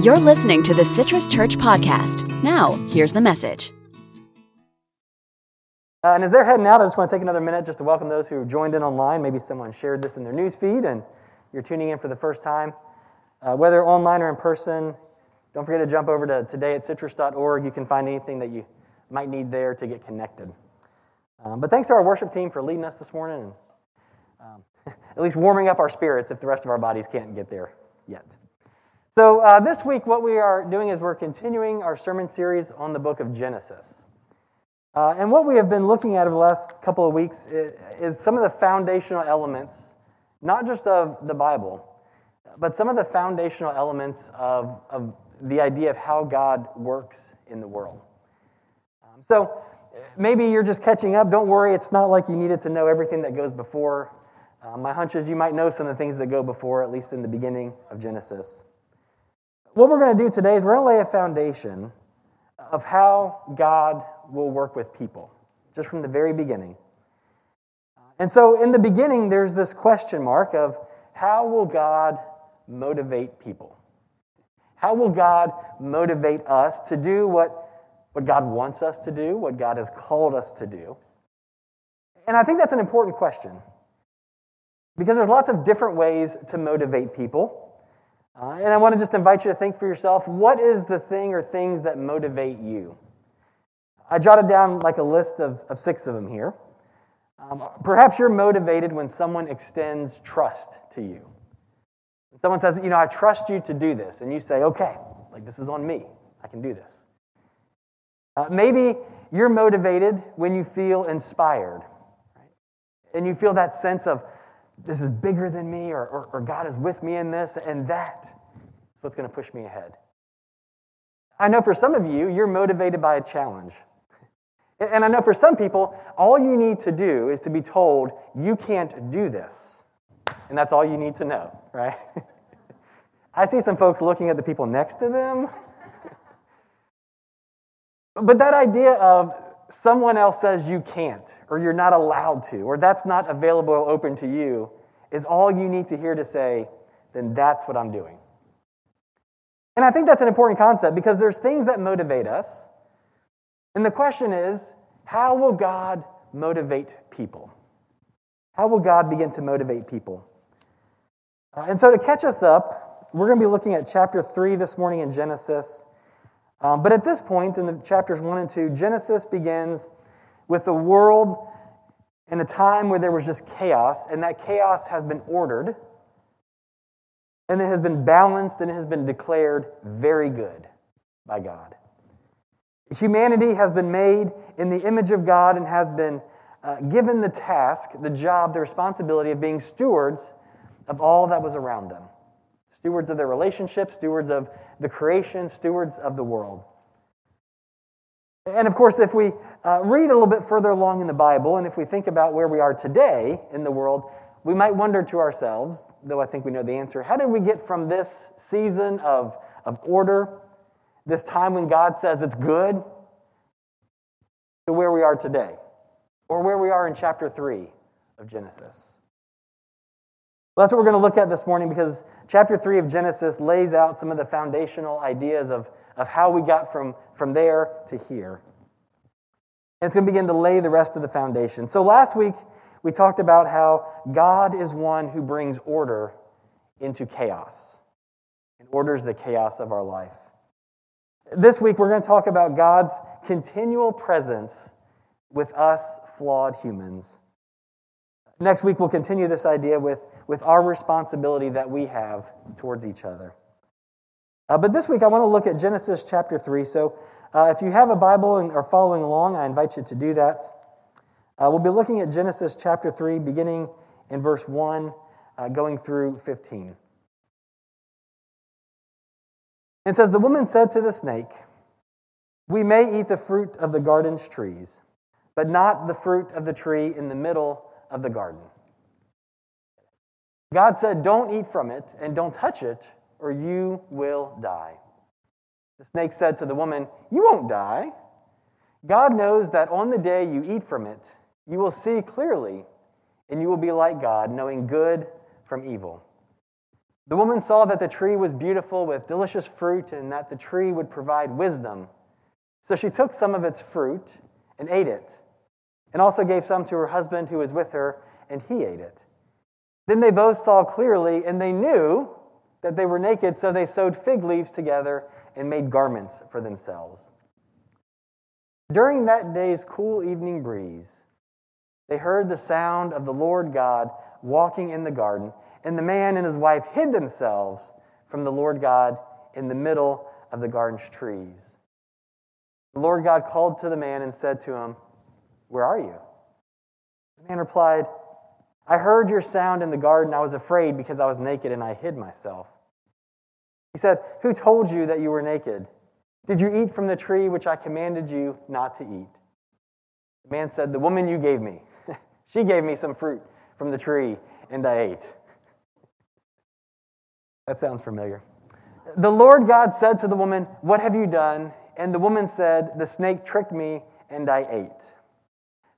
You're listening to the Citrus Church Podcast. Now, here's the message. Uh, and as they're heading out, I just want to take another minute just to welcome those who joined in online. Maybe someone shared this in their news feed and you're tuning in for the first time. Uh, whether online or in person, don't forget to jump over to today at citrus.org. You can find anything that you might need there to get connected. Um, but thanks to our worship team for leading us this morning and um, at least warming up our spirits if the rest of our bodies can't get there yet. So, uh, this week, what we are doing is we're continuing our sermon series on the book of Genesis. Uh, and what we have been looking at over the last couple of weeks is some of the foundational elements, not just of the Bible, but some of the foundational elements of, of the idea of how God works in the world. Um, so, maybe you're just catching up. Don't worry, it's not like you needed to know everything that goes before. Uh, my hunch is you might know some of the things that go before, at least in the beginning of Genesis. What we're going to do today is we're going to lay a foundation of how God will work with people, just from the very beginning. And so, in the beginning, there's this question mark of how will God motivate people? How will God motivate us to do what, what God wants us to do, what God has called us to do? And I think that's an important question because there's lots of different ways to motivate people. Uh, and I want to just invite you to think for yourself what is the thing or things that motivate you? I jotted down like a list of, of six of them here. Um, perhaps you're motivated when someone extends trust to you. Someone says, You know, I trust you to do this, and you say, Okay, like this is on me, I can do this. Uh, maybe you're motivated when you feel inspired, right? and you feel that sense of, this is bigger than me, or, or, or God is with me in this, and that is what's going to push me ahead. I know for some of you, you're motivated by a challenge. And I know for some people, all you need to do is to be told, you can't do this. And that's all you need to know, right? I see some folks looking at the people next to them. but that idea of someone else says you can't, or you're not allowed to, or that's not available or open to you, is all you need to hear to say, then that's what I'm doing. And I think that's an important concept because there's things that motivate us. And the question is, how will God motivate people? How will God begin to motivate people? Uh, and so, to catch us up, we're going to be looking at chapter 3 this morning in Genesis. Um, but at this point in the chapters 1 and 2, Genesis begins with the world in a time where there was just chaos, and that chaos has been ordered, and it has been balanced, and it has been declared very good by God. Humanity has been made in the image of God and has been uh, given the task, the job, the responsibility of being stewards of all that was around them stewards of their relationships, stewards of the creation, stewards of the world. And of course, if we uh, read a little bit further along in the Bible, and if we think about where we are today in the world, we might wonder to ourselves, though I think we know the answer, how did we get from this season of, of order, this time when God says it's good, to where we are today, or where we are in chapter 3 of Genesis? Well, that's what we're going to look at this morning because chapter 3 of Genesis lays out some of the foundational ideas of, of how we got from, from there to here. And it's going to begin to lay the rest of the foundation. So last week, we talked about how God is one who brings order into chaos and orders the chaos of our life. This week, we're going to talk about God's continual presence with us flawed humans. Next week, we'll continue this idea with with our responsibility that we have towards each other. Uh, but this week, I want to look at Genesis chapter 3. So uh, if you have a Bible and are following along, I invite you to do that. Uh, we'll be looking at Genesis chapter 3, beginning in verse 1, uh, going through 15. It says, The woman said to the snake, We may eat the fruit of the garden's trees, but not the fruit of the tree in the middle of the garden. God said, Don't eat from it and don't touch it, or you will die. The snake said to the woman, You won't die. God knows that on the day you eat from it, you will see clearly, and you will be like God, knowing good from evil. The woman saw that the tree was beautiful with delicious fruit and that the tree would provide wisdom. So she took some of its fruit and ate it, and also gave some to her husband who was with her, and he ate it. Then they both saw clearly, and they knew that they were naked, so they sewed fig leaves together and made garments for themselves. During that day's cool evening breeze, they heard the sound of the Lord God walking in the garden, and the man and his wife hid themselves from the Lord God in the middle of the garden's trees. The Lord God called to the man and said to him, Where are you? The man replied, I heard your sound in the garden. I was afraid because I was naked and I hid myself. He said, Who told you that you were naked? Did you eat from the tree which I commanded you not to eat? The man said, The woman you gave me. she gave me some fruit from the tree, and I ate. That sounds familiar. The Lord God said to the woman, What have you done? And the woman said, The snake tricked me, and I ate.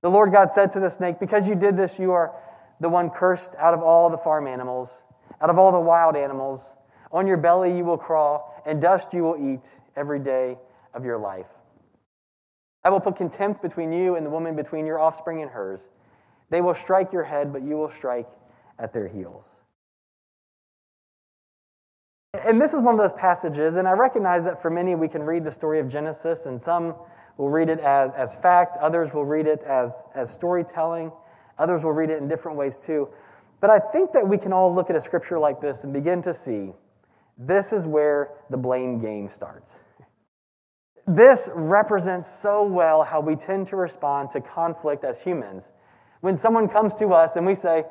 The Lord God said to the snake, Because you did this, you are the one cursed out of all the farm animals, out of all the wild animals. On your belly you will crawl, and dust you will eat every day of your life. I will put contempt between you and the woman, between your offspring and hers. They will strike your head, but you will strike at their heels. And this is one of those passages, and I recognize that for many we can read the story of Genesis, and some will read it as, as fact, others will read it as, as storytelling. Others will read it in different ways too. But I think that we can all look at a scripture like this and begin to see this is where the blame game starts. This represents so well how we tend to respond to conflict as humans. When someone comes to us and we say,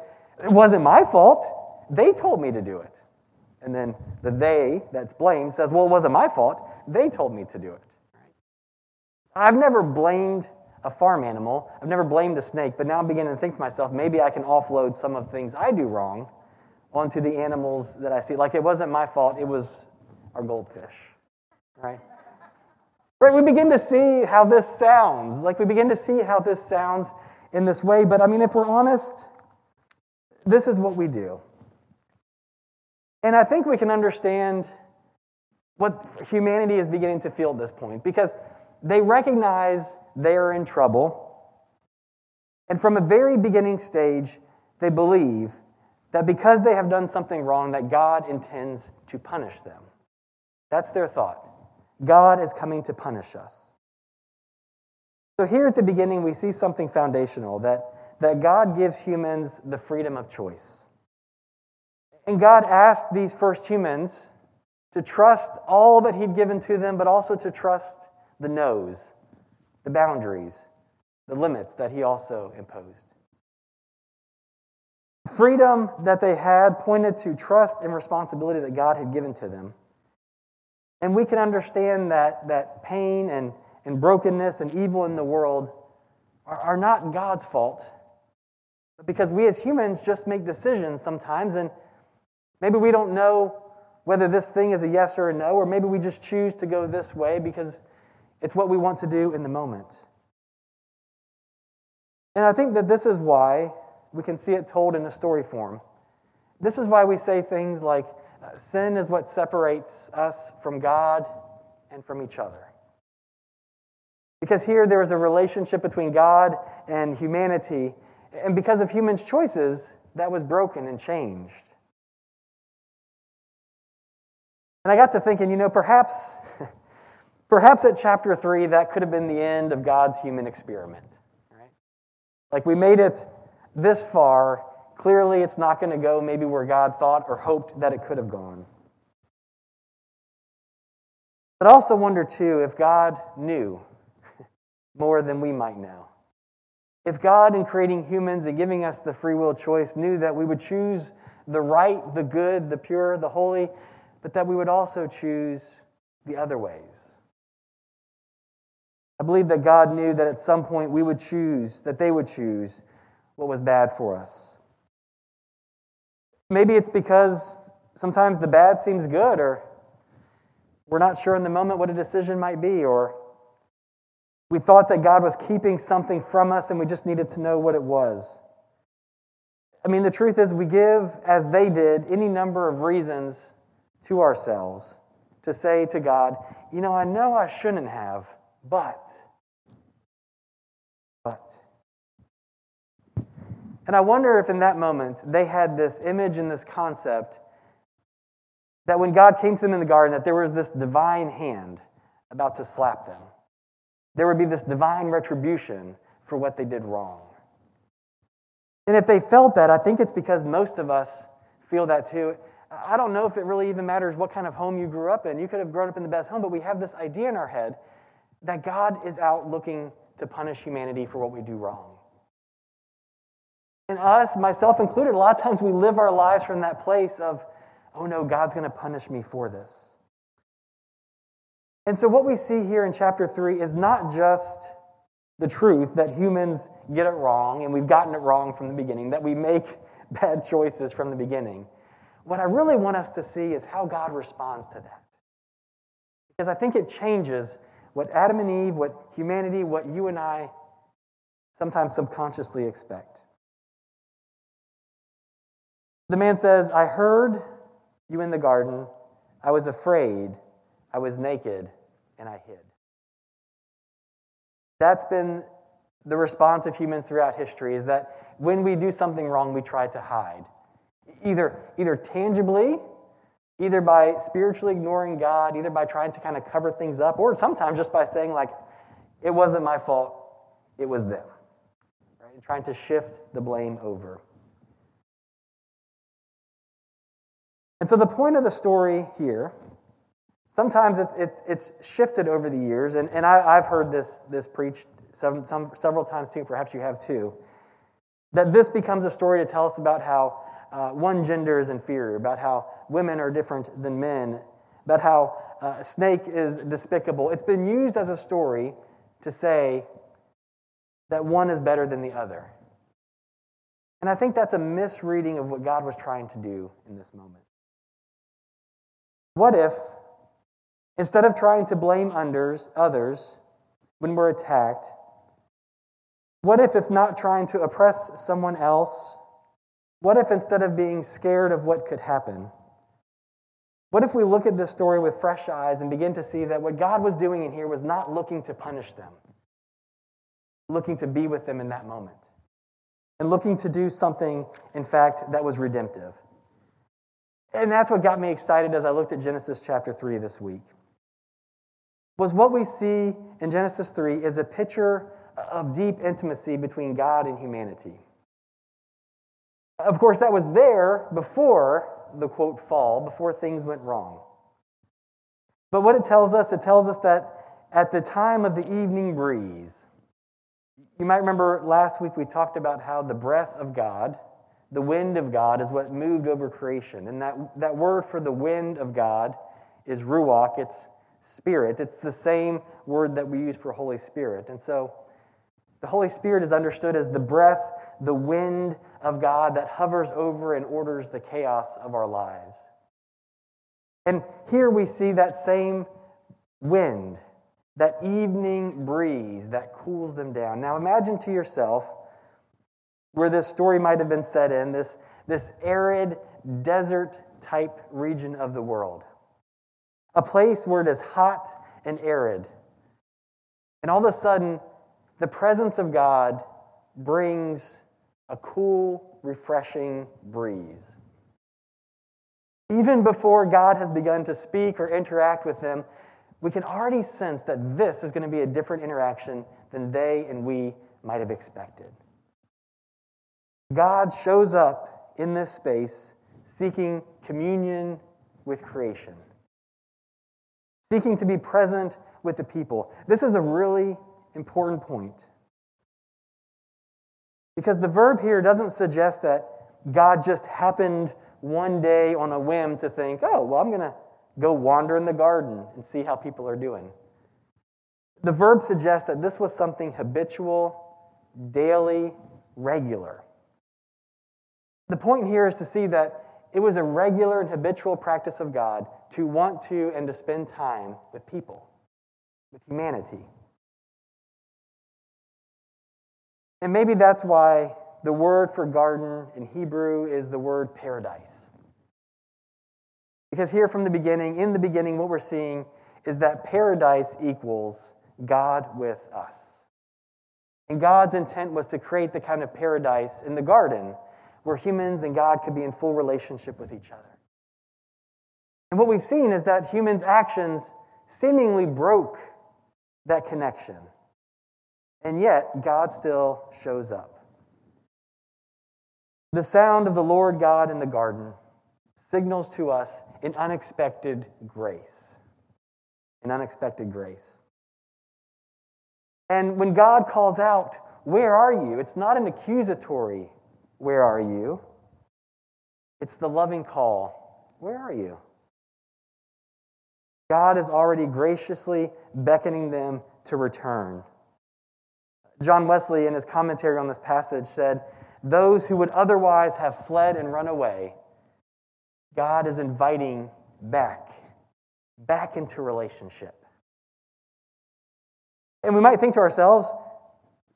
It wasn't my fault, they told me to do it. And then the they that's blamed says, Well, it wasn't my fault, they told me to do it. I've never blamed a farm animal. I've never blamed a snake, but now I'm beginning to think to myself, maybe I can offload some of the things I do wrong onto the animals that I see. Like it wasn't my fault, it was our goldfish. Right? Right, we begin to see how this sounds. Like we begin to see how this sounds in this way, but I mean, if we're honest, this is what we do. And I think we can understand what humanity is beginning to feel at this point because they recognize they are in trouble. And from a very beginning stage, they believe that because they have done something wrong, that God intends to punish them. That's their thought. God is coming to punish us. So here at the beginning, we see something foundational that, that God gives humans the freedom of choice. And God asked these first humans to trust all that He'd given to them, but also to trust the no's, the boundaries, the limits that he also imposed. Freedom that they had pointed to trust and responsibility that God had given to them. And we can understand that, that pain and, and brokenness and evil in the world are, are not God's fault. But because we as humans just make decisions sometimes, and maybe we don't know whether this thing is a yes or a no, or maybe we just choose to go this way because it's what we want to do in the moment. And I think that this is why we can see it told in a story form. This is why we say things like uh, sin is what separates us from God and from each other. Because here there is a relationship between God and humanity, and because of humans' choices, that was broken and changed. And I got to thinking, you know, perhaps Perhaps at chapter 3, that could have been the end of God's human experiment. Right? Like we made it this far. Clearly, it's not going to go maybe where God thought or hoped that it could have gone. But I also wonder, too, if God knew more than we might know. If God, in creating humans and giving us the free will choice, knew that we would choose the right, the good, the pure, the holy, but that we would also choose the other ways. I believe that God knew that at some point we would choose, that they would choose what was bad for us. Maybe it's because sometimes the bad seems good, or we're not sure in the moment what a decision might be, or we thought that God was keeping something from us and we just needed to know what it was. I mean, the truth is, we give, as they did, any number of reasons to ourselves to say to God, you know, I know I shouldn't have, but, but. And I wonder if in that moment they had this image and this concept that when God came to them in the garden, that there was this divine hand about to slap them. There would be this divine retribution for what they did wrong. And if they felt that, I think it's because most of us feel that too. I don't know if it really even matters what kind of home you grew up in. You could have grown up in the best home, but we have this idea in our head that God is out looking to punish humanity for what we do wrong. And us, myself included, a lot of times we live our lives from that place of, oh no, God's going to punish me for this. And so, what we see here in chapter 3 is not just the truth that humans get it wrong and we've gotten it wrong from the beginning, that we make bad choices from the beginning. What I really want us to see is how God responds to that. Because I think it changes what Adam and Eve, what humanity, what you and I sometimes subconsciously expect. The man says, I heard you in the garden. I was afraid. I was naked, and I hid. That's been the response of humans throughout history is that when we do something wrong, we try to hide. Either, either tangibly, either by spiritually ignoring God, either by trying to kind of cover things up, or sometimes just by saying, like, it wasn't my fault, it was them. Right? Trying to shift the blame over. And so the point of the story here Sometimes it's, it, it's shifted over the years, and, and I, have heard this, this preached some, some, several times too, perhaps you have too, that this becomes a story to tell us about how uh, one gender is inferior, about how women are different than men, about how uh, a snake is despicable. It's been used as a story to say that one is better than the other. And I think that's a misreading of what God was trying to do in this moment. What if Instead of trying to blame unders, others when we're attacked, what if, if not trying to oppress someone else, what if instead of being scared of what could happen, what if we look at this story with fresh eyes and begin to see that what God was doing in here was not looking to punish them, looking to be with them in that moment, and looking to do something, in fact, that was redemptive? And that's what got me excited as I looked at Genesis chapter 3 this week was what we see in Genesis 3 is a picture of deep intimacy between God and humanity. Of course, that was there before the quote fall, before things went wrong. But what it tells us, it tells us that at the time of the evening breeze, you might remember last week we talked about how the breath of God, the wind of God, is what moved over creation. And that, that word for the wind of God is ruach. It's Spirit. It's the same word that we use for Holy Spirit. And so the Holy Spirit is understood as the breath, the wind of God that hovers over and orders the chaos of our lives. And here we see that same wind, that evening breeze that cools them down. Now imagine to yourself where this story might have been set in, this, this arid desert type region of the world a place where it is hot and arid. And all of a sudden, the presence of God brings a cool, refreshing breeze. Even before God has begun to speak or interact with them, we can already sense that this is going to be a different interaction than they and we might have expected. God shows up in this space seeking communion with creation seeking to be present with the people. This is a really important point. Because the verb here doesn't suggest that God just happened one day on a whim to think, oh, well, I'm going to go wander in the garden and see how people are doing. The verb suggests that this was something habitual, daily, regular. The point here is to see that it was a regular and habitual practice of God to want to and to spend time with people, with humanity. And maybe that's why the word for garden in Hebrew is the word paradise. Because here from the beginning, in the beginning, what we're seeing is that paradise equals God with us. And God's intent was to create the kind of paradise in the garden where humans and God could be in full relationship with each other. And what we've seen is that humans' actions seemingly broke that connection. And yet, God still shows up. The sound of the Lord God in the garden signals to us an unexpected grace. An unexpected grace. And when God calls out, Where are you? It's not an accusatory, Where are you? It's the loving call, Where are you? God is already graciously beckoning them to return. John Wesley, in his commentary on this passage, said, Those who would otherwise have fled and run away, God is inviting back, back into relationship. And we might think to ourselves,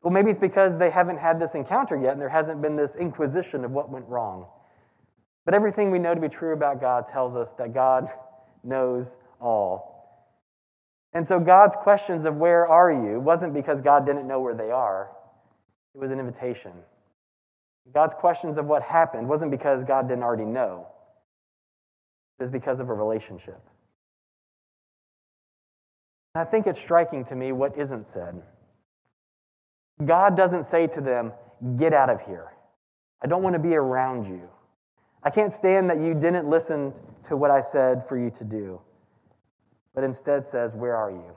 well, maybe it's because they haven't had this encounter yet and there hasn't been this inquisition of what went wrong. But everything we know to be true about God tells us that God knows all. And so God's questions of where are you wasn't because God didn't know where they are, it was an invitation. God's questions of what happened wasn't because God didn't already know, it was because of a relationship. I think it's striking to me what isn't said. God doesn't say to them, Get out of here. I don't want to be around you. I can't stand that you didn't listen to what I said for you to do but instead says, Where are you?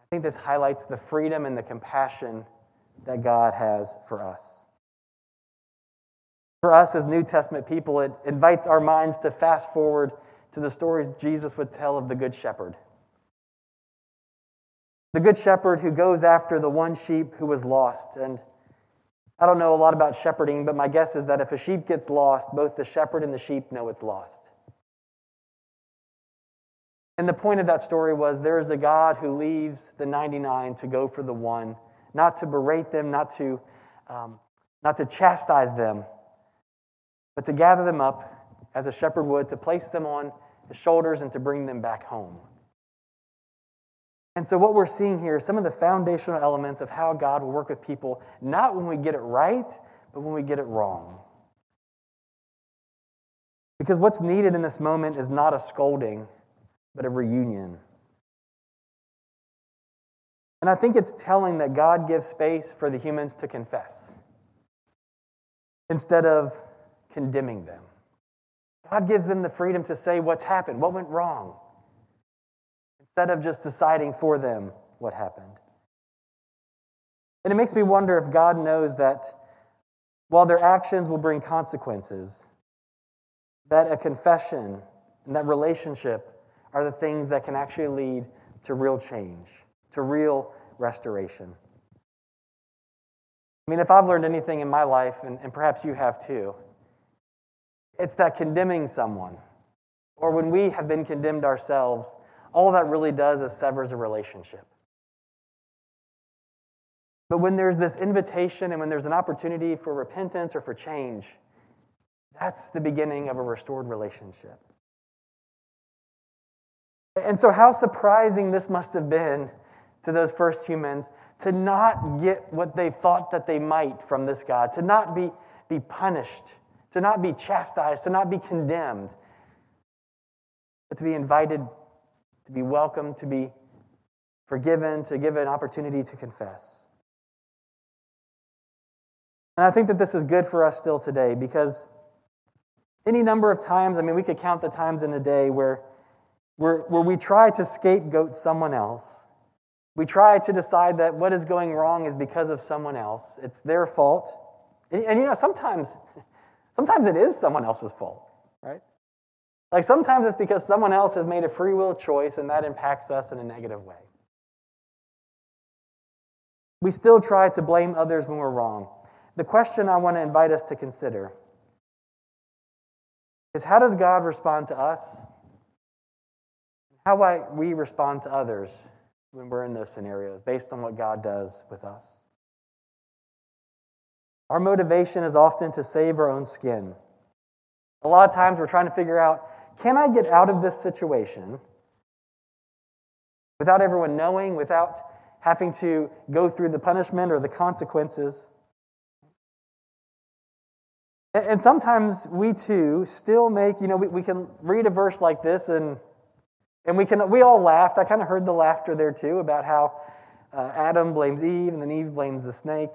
I think this highlights the freedom and the compassion that God has for us. For us as New Testament people, it invites our minds to fast forward to the stories Jesus would tell of the Good Shepherd. The Good Shepherd who goes after the one sheep who was lost. And I don't know a lot about shepherding, but my guess is that if a sheep gets lost, both the shepherd and the sheep know it's lost. And the point of that story was there is a God who leaves the 99 to go for the one, not to berate them, not to, um, not to chastise them, but to gather them up as a shepherd would, to place them on his shoulders and to bring them back home. And so, what we're seeing here is some of the foundational elements of how God will work with people, not when we get it right, but when we get it wrong. Because what's needed in this moment is not a scolding, but a reunion. And I think it's telling that God gives space for the humans to confess instead of condemning them. God gives them the freedom to say what's happened, what went wrong, instead of just deciding for them what happened. And it makes me wonder if God knows that while their actions will bring consequences, that a confession and that relationship are the things that can actually lead to real change, to real restoration. I mean, if I've learned anything in my life, and, and perhaps you have too, it's that condemning someone, or when we have been condemned ourselves, all that really does is severs a relationship. But when there's this invitation and when there's an opportunity for repentance or for change, that's the beginning of a restored relationship. And so, how surprising this must have been to those first humans to not get what they thought that they might from this God, to not be, be punished, to not be chastised, to not be condemned, but to be invited, to be welcomed, to be forgiven, to give an opportunity to confess. And I think that this is good for us still today because any number of times, I mean, we could count the times in a day where where, where we try to scapegoat someone else. We try to decide that what is going wrong is because of someone else. It's their fault. And, and you know, sometimes, sometimes it is someone else's fault, right? Like sometimes it's because someone else has made a free will choice and that impacts us in a negative way. We still try to blame others when we're wrong. The question I want to invite us to consider is how does God respond to us? How we respond to others when we're in those scenarios based on what God does with us? Our motivation is often to save our own skin. A lot of times we're trying to figure out can I get out of this situation without everyone knowing, without having to go through the punishment or the consequences? And sometimes we too still make, you know, we, we can read a verse like this and, and we, can, we all laughed. I kind of heard the laughter there too about how uh, Adam blames Eve and then Eve blames the snake.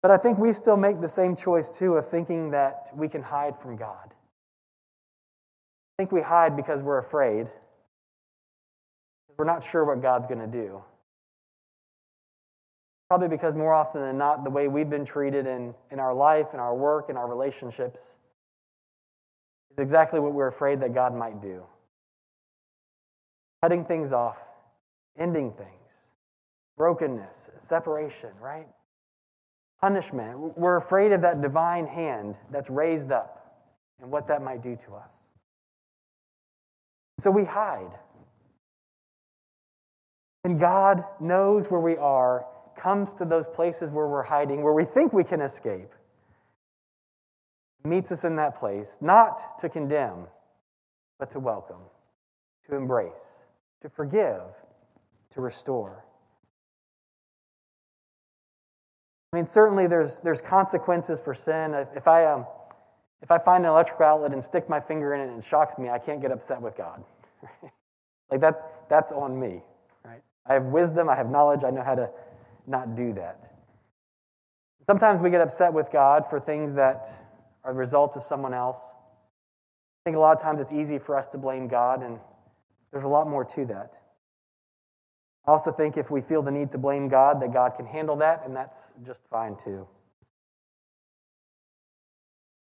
But I think we still make the same choice too of thinking that we can hide from God. I think we hide because we're afraid. We're not sure what God's going to do. Probably because more often than not, the way we've been treated in, in our life, in our work, in our relationships is exactly what we're afraid that God might do. Cutting things off, ending things, brokenness, separation, right? Punishment. We're afraid of that divine hand that's raised up and what that might do to us. So we hide. And God knows where we are, comes to those places where we're hiding, where we think we can escape, meets us in that place, not to condemn, but to welcome, to embrace, to forgive, to restore. I mean, certainly there's, there's consequences for sin. If I, um, if I find an electrical outlet and stick my finger in it and it shocks me, I can't get upset with God. like that, that's on me. Right? I have wisdom, I have knowledge, I know how to not do that. Sometimes we get upset with God for things that are the result of someone else. I think a lot of times it's easy for us to blame God, and there's a lot more to that. I also think if we feel the need to blame God, that God can handle that, and that's just fine too.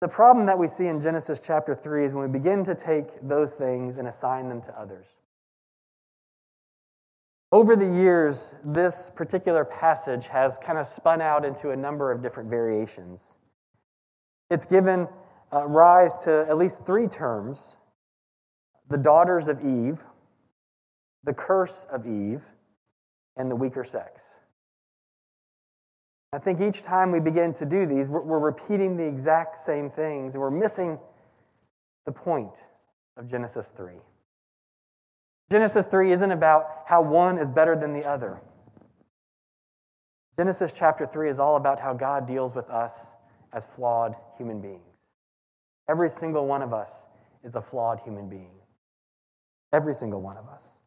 The problem that we see in Genesis chapter 3 is when we begin to take those things and assign them to others. Over the years, this particular passage has kind of spun out into a number of different variations. It's given uh, rise to at least three terms the daughters of Eve, the curse of Eve, and the weaker sex. I think each time we begin to do these, we're, we're repeating the exact same things, and we're missing the point of Genesis 3. Genesis 3 isn't about how one is better than the other. Genesis chapter 3 is all about how God deals with us as flawed human beings. Every single one of us is a flawed human being. Every single one of us.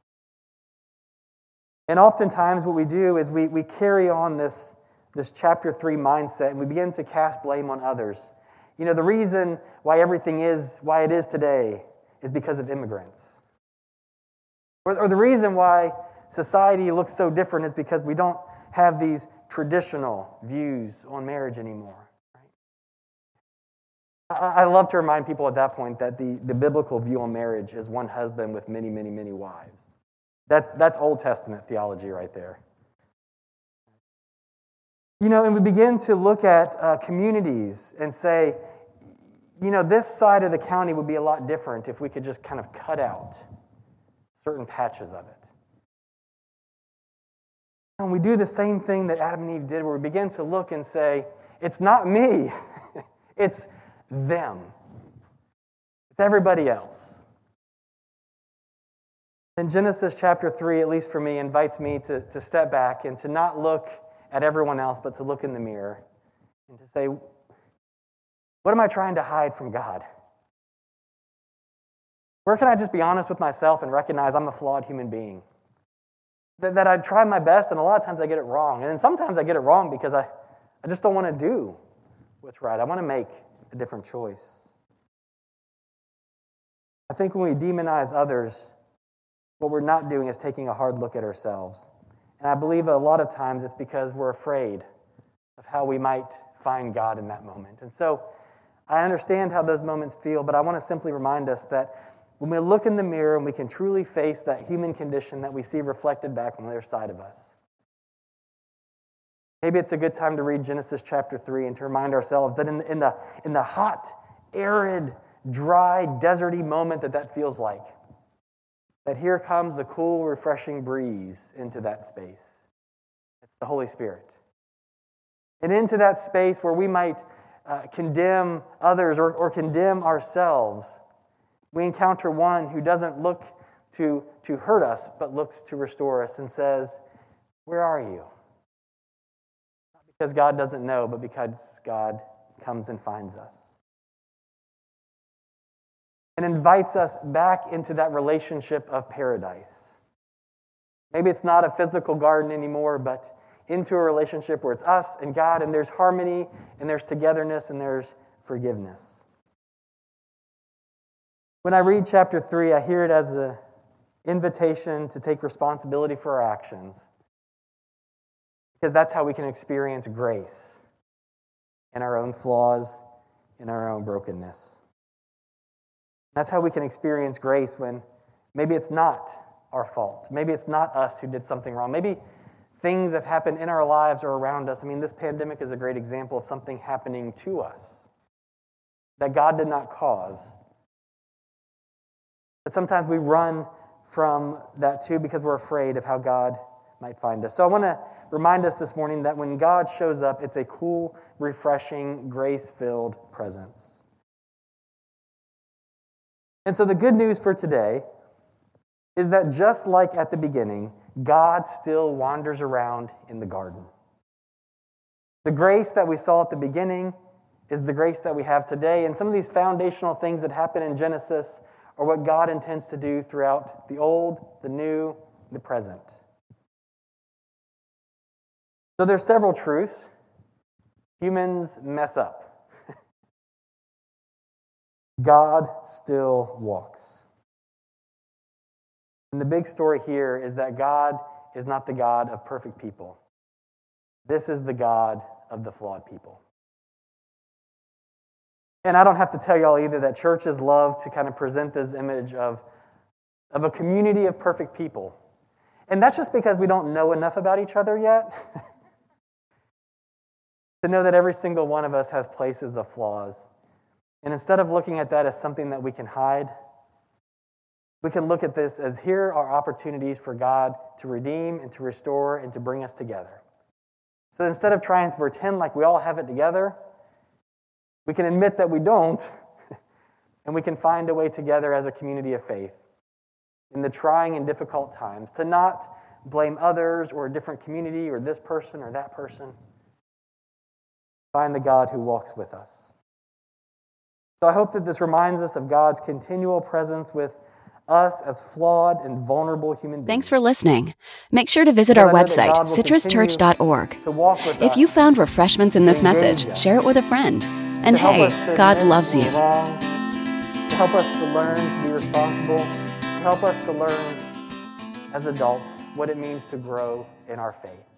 And oftentimes, what we do is we, we carry on this, this chapter 3 mindset and we begin to cast blame on others. You know, the reason why everything is why it is today is because of immigrants. Or, or the reason why society looks so different is because we don't have these traditional views on marriage anymore. I love to remind people at that point that the, the biblical view on marriage is one husband with many, many, many wives. That's, that's Old Testament theology right there. You know, and we begin to look at uh, communities and say, you know, this side of the county would be a lot different if we could just kind of cut out certain patches of it. And we do the same thing that Adam and Eve did, where we begin to look and say, it's not me, it's them, it's everybody else. And Genesis chapter 3, at least for me, invites me to, to step back and to not look at everyone else, but to look in the mirror and to say, what am I trying to hide from God? Where can I just be honest with myself and recognize I'm a flawed human being? That, that I try my best, and a lot of times I get it wrong. And then sometimes I get it wrong because I, I just don't want to do what's right. I want to make a different choice. I think when we demonize others, what we're not doing is taking a hard look at ourselves. And I believe a lot of times it's because we're afraid of how we might find God in that moment. And so I understand how those moments feel, but I want to simply remind us that when we look in the mirror and we can truly face that human condition that we see reflected back on the other side of us, maybe it's a good time to read Genesis chapter 3 and to remind ourselves that in the, in the, in the hot, arid, dry, deserty moment that that feels like, that here comes a cool, refreshing breeze into that space. It's the Holy Spirit. And into that space where we might uh, condemn others or, or condemn ourselves, we encounter one who doesn't look to, to hurt us, but looks to restore us and says, Where are you? Because God doesn't know, but because God comes and finds us. And invites us back into that relationship of paradise. Maybe it's not a physical garden anymore, but into a relationship where it's us and God, and there's harmony, and there's togetherness, and there's forgiveness. When I read chapter 3, I hear it as an invitation to take responsibility for our actions, because that's how we can experience grace in our own flaws, in our own brokenness. That's how we can experience grace when maybe it's not our fault. Maybe it's not us who did something wrong. Maybe things have happened in our lives or around us. I mean, this pandemic is a great example of something happening to us that God did not cause. But sometimes we run from that too because we're afraid of how God might find us. So I want to remind us this morning that when God shows up, it's a cool, refreshing, grace filled presence. And so the good news for today is that just like at the beginning, God still wanders around in the garden. The grace that we saw at the beginning is the grace that we have today. And some of these foundational things that happen in Genesis are what God intends to do throughout the old, the new, the present. So there's several truths. Humans mess up. God still walks. And the big story here is that God is not the God of perfect people. This is the God of the flawed people. And I don't have to tell y'all either that churches love to kind of present this image of, of a community of perfect people. And that's just because we don't know enough about each other yet. to know that every single one of us has places of flaws. And instead of looking at that as something that we can hide, we can look at this as here are opportunities for God to redeem and to restore and to bring us together. So instead of trying to pretend like we all have it together, we can admit that we don't, and we can find a way together as a community of faith in the trying and difficult times to not blame others or a different community or this person or that person. Find the God who walks with us. So I hope that this reminds us of God's continual presence with us as flawed and vulnerable human beings. Thanks for listening. Make sure to visit our website, citruschurch.org. If you found refreshments in this message, us. share it with a friend. And hey, God loves you. Wrong, to help us to learn to be responsible, to help us to learn as adults what it means to grow in our faith.